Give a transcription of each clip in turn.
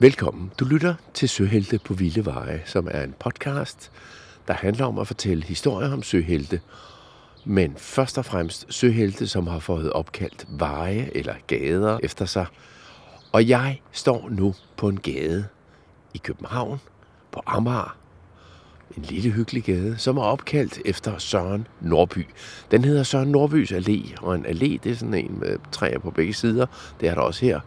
Velkommen. Du lytter til Søhelte på Vilde Veje, som er en podcast, der handler om at fortælle historier om søhelte, men først og fremmest søhelte, som har fået opkaldt veje eller gader efter sig. Og jeg står nu på en gade i København, på Amager, en lille hyggelig gade, som er opkaldt efter Søren Norby. Den hedder Søren Norbys Allé, og en allé, det er sådan en med træer på begge sider. Det er der også her.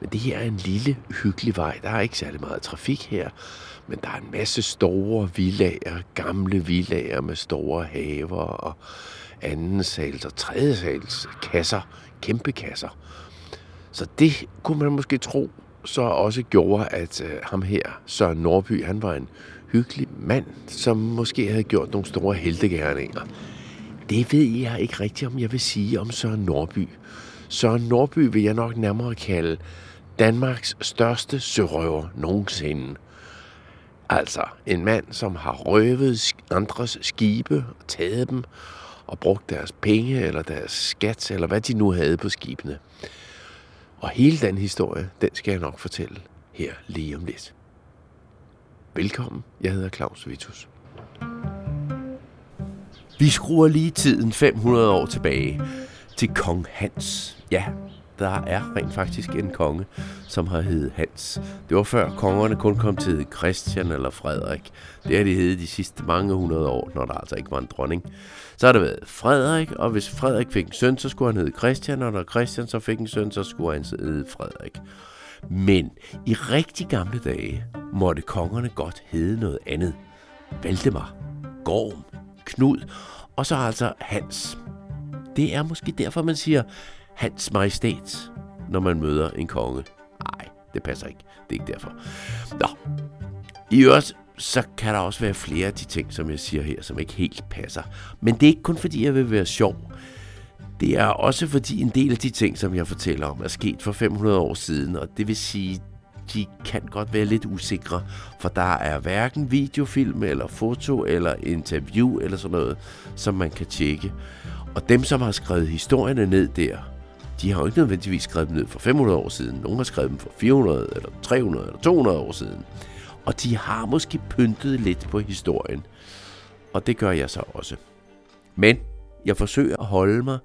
Men det her er en lille, hyggelig vej. Der er ikke særlig meget trafik her, men der er en masse store villager, gamle villager med store haver og anden sals og tredje sals kasser, kæmpe kasser. Så det kunne man måske tro, så også gjorde, at øh, ham her, Søren Norby, han var en hyggelig mand, som måske havde gjort nogle store heltegærninger. Det ved jeg ikke rigtigt, om jeg vil sige om Søren Norby. Søren Norby vil jeg nok nærmere kalde Danmarks største sørøver nogensinde. Altså en mand, som har røvet andres skibe og taget dem og brugt deres penge eller deres skat eller hvad de nu havde på skibene. Og hele den historie, den skal jeg nok fortælle her lige om lidt. Velkommen, jeg hedder Claus Vitus. Vi skruer lige tiden 500 år tilbage til kong Hans. Ja, der er rent faktisk en konge, som har heddet Hans. Det var før kongerne kun kom til Christian eller Frederik. Det har de heddet de sidste mange hundrede år, når der altså ikke var en dronning. Så har det været Frederik, og hvis Frederik fik en søn, så skulle han hedde Christian, og når Christian så fik en søn, så skulle han hedde Frederik. Men i rigtig gamle dage måtte kongerne godt hedde noget andet. Valdemar, Gorm, Knud, og så altså Hans. Det er måske derfor, man siger Hans Majestæt, når man møder en konge. Nej, det passer ikke. Det er ikke derfor. Nå, i øvrigt, så kan der også være flere af de ting, som jeg siger her, som ikke helt passer. Men det er ikke kun fordi, jeg vil være sjov. Det er også fordi en del af de ting, som jeg fortæller om, er sket for 500 år siden, og det vil sige, de kan godt være lidt usikre, for der er hverken videofilm eller foto eller interview eller sådan noget, som man kan tjekke. Og dem, som har skrevet historierne ned der, de har jo ikke nødvendigvis skrevet dem ned for 500 år siden. Nogle har skrevet dem for 400 eller 300 eller 200 år siden. Og de har måske pyntet lidt på historien. Og det gør jeg så også. Men jeg forsøger at holde mig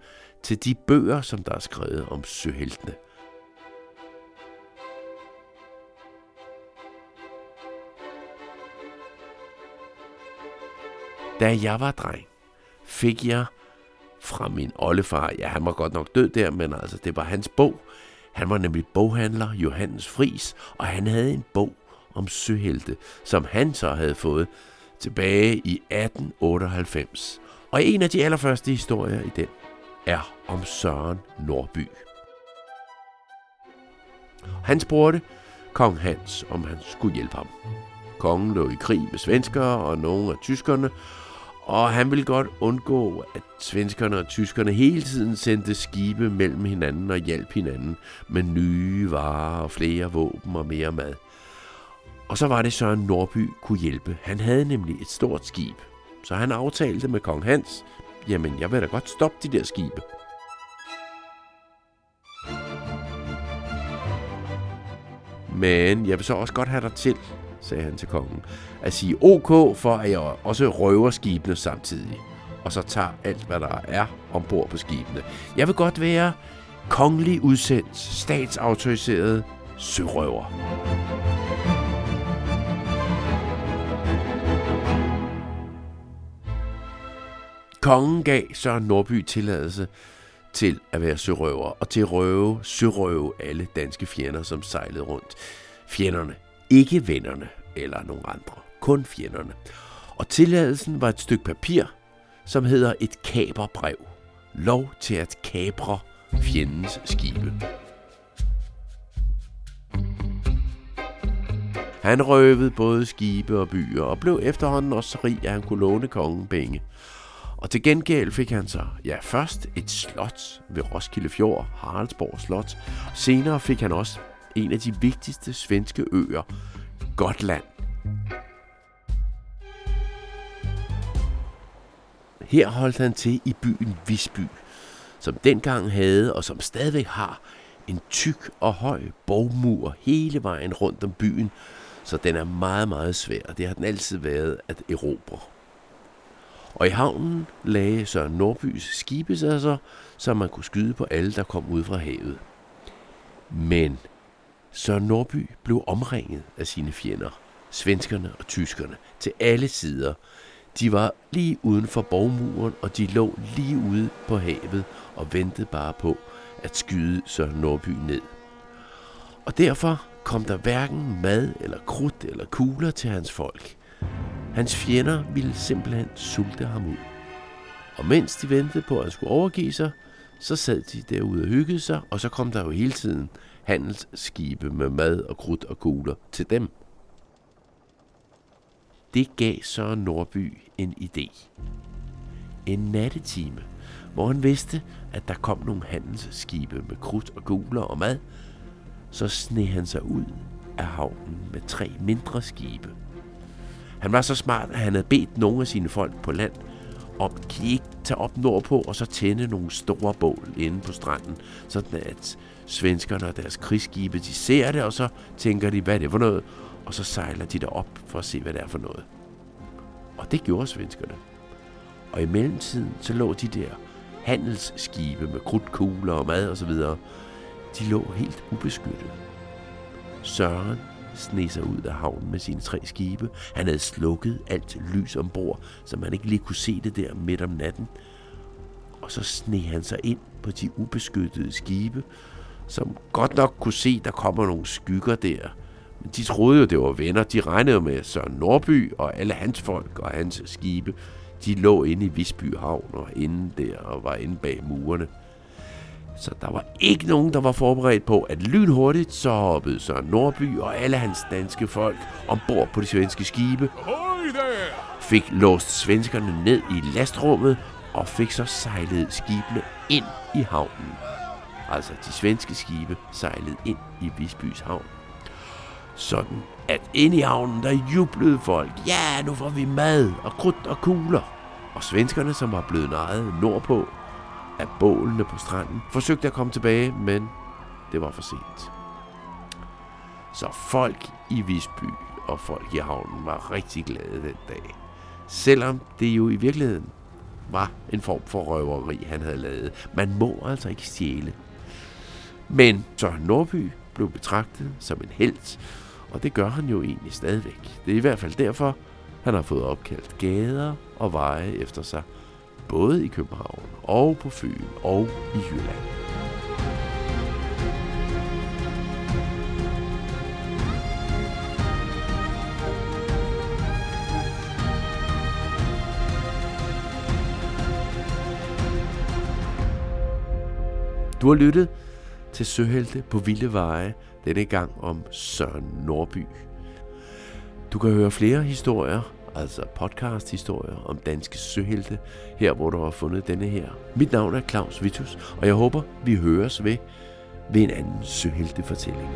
til de bøger, som der er skrevet om søheltene. Da jeg var dreng, fik jeg fra min oldefar, ja han var godt nok død der, men altså det var hans bog. Han var nemlig boghandler Johannes Fris, og han havde en bog om søhelte, som han så havde fået tilbage i 1898. Og en af de allerførste historier i den er om Søren Norby. Han spurgte kong Hans, om han skulle hjælpe ham. Kongen lå i krig med svenskere og nogle af tyskerne, og han ville godt undgå, at svenskerne og tyskerne hele tiden sendte skibe mellem hinanden og hjalp hinanden med nye varer og flere våben og mere mad. Og så var det Søren Norby kunne hjælpe. Han havde nemlig et stort skib. Så han aftalte med kong Hans, jamen jeg vil da godt stoppe de der skibe. Men jeg vil så også godt have dig til, sagde han til kongen, at sige OK for, at jeg også røver skibene samtidig, og så tager alt, hvad der er ombord på skibene. Jeg vil godt være kongelig udsendt, statsautoriseret sørøver. Kongen gav Søren Norby tilladelse til at være sørøver og til at røve, sørøve alle danske fjender, som sejlede rundt. Fjenderne, ikke vennerne eller nogen andre, kun fjenderne. Og tilladelsen var et stykke papir, som hedder et kaperbrev. Lov til at kapre fjendens skibe. Han røvede både skibe og byer, og blev efterhånden også så rig, at han kunne låne kongen penge. Og til gengæld fik han så, ja først et slot ved Roskilde Fjord, Haraldsborg Slot. Senere fik han også en af de vigtigste svenske øer, Gotland. Her holdt han til i byen Visby, som dengang havde og som stadigvæk har en tyk og høj borgmur hele vejen rundt om byen, så den er meget, meget svær. Det har den altid været at erobre. Og i havnen lagde Søren Nordbys skibe sig så, så man kunne skyde på alle, der kom ud fra havet. Men Søren Norby blev omringet af sine fjender, svenskerne og tyskerne, til alle sider. De var lige uden for borgmuren, og de lå lige ude på havet og ventede bare på at skyde Søren Norby ned. Og derfor kom der hverken mad eller krudt eller kugler til hans folk. Hans fjender ville simpelthen sulte ham ud. Og mens de ventede på, at han skulle overgive sig, så sad de derude og hyggede sig, og så kom der jo hele tiden handelsskibe med mad og krudt og kugler til dem. Det gav så Nordby en idé. En nattetime, hvor han vidste, at der kom nogle handelsskibe med krudt og kugler og mad, så sne han sig ud af havnen med tre mindre skibe. Han var så smart, at han havde bedt nogle af sine folk på land om, kan ikke tage op nordpå og så tænde nogle store bål inde på stranden, sådan at svenskerne og deres krigsskibe, de ser det, og så tænker de, hvad er det for noget? Og så sejler de derop for at se, hvad det er for noget. Og det gjorde svenskerne. Og i mellemtiden, så lå de der handelsskibe med krudtkugler og mad osv., de lå helt ubeskyttet. Søren sne sig ud af havnen med sine tre skibe. Han havde slukket alt lys ombord, så man ikke lige kunne se det der midt om natten. Og så sne han sig ind på de ubeskyttede skibe, som godt nok kunne se, der kommer nogle skygger der. Men de troede jo, det var venner. De regnede med Søren Norby og alle hans folk og hans skibe. De lå inde i Visby Havn og inde der og var inde bag murene. Så der var ikke nogen, der var forberedt på, at lynhurtigt så hoppede Søren Nordby og alle hans danske folk ombord på de svenske skibe. Fik låst svenskerne ned i lastrummet og fik så sejlet skibene ind i havnen. Altså de svenske skibe sejlede ind i Visbys havn. Sådan at ind i havnen, der jublede folk. Ja, nu får vi mad og krudt og kugler. Og svenskerne, som var blevet nejet nordpå, af bålene på stranden, forsøgte at komme tilbage, men det var for sent. Så folk i Visby og folk i havnen var rigtig glade den dag. Selvom det jo i virkeligheden var en form for røveri, han havde lavet. Man må altså ikke stjæle. Men så Norby blev betragtet som en helt, og det gør han jo egentlig stadigvæk. Det er i hvert fald derfor, han har fået opkaldt gader og veje efter sig både i København og på Fyn og i Jylland. Du har lyttet til Søhelte på Vilde Veje, denne gang om Søren Norby. Du kan høre flere historier altså podcasthistorier om danske søhelte, her hvor du har fundet denne her. Mit navn er Claus Vitus, og jeg håber, vi høres ved, ved en anden søheltefortælling.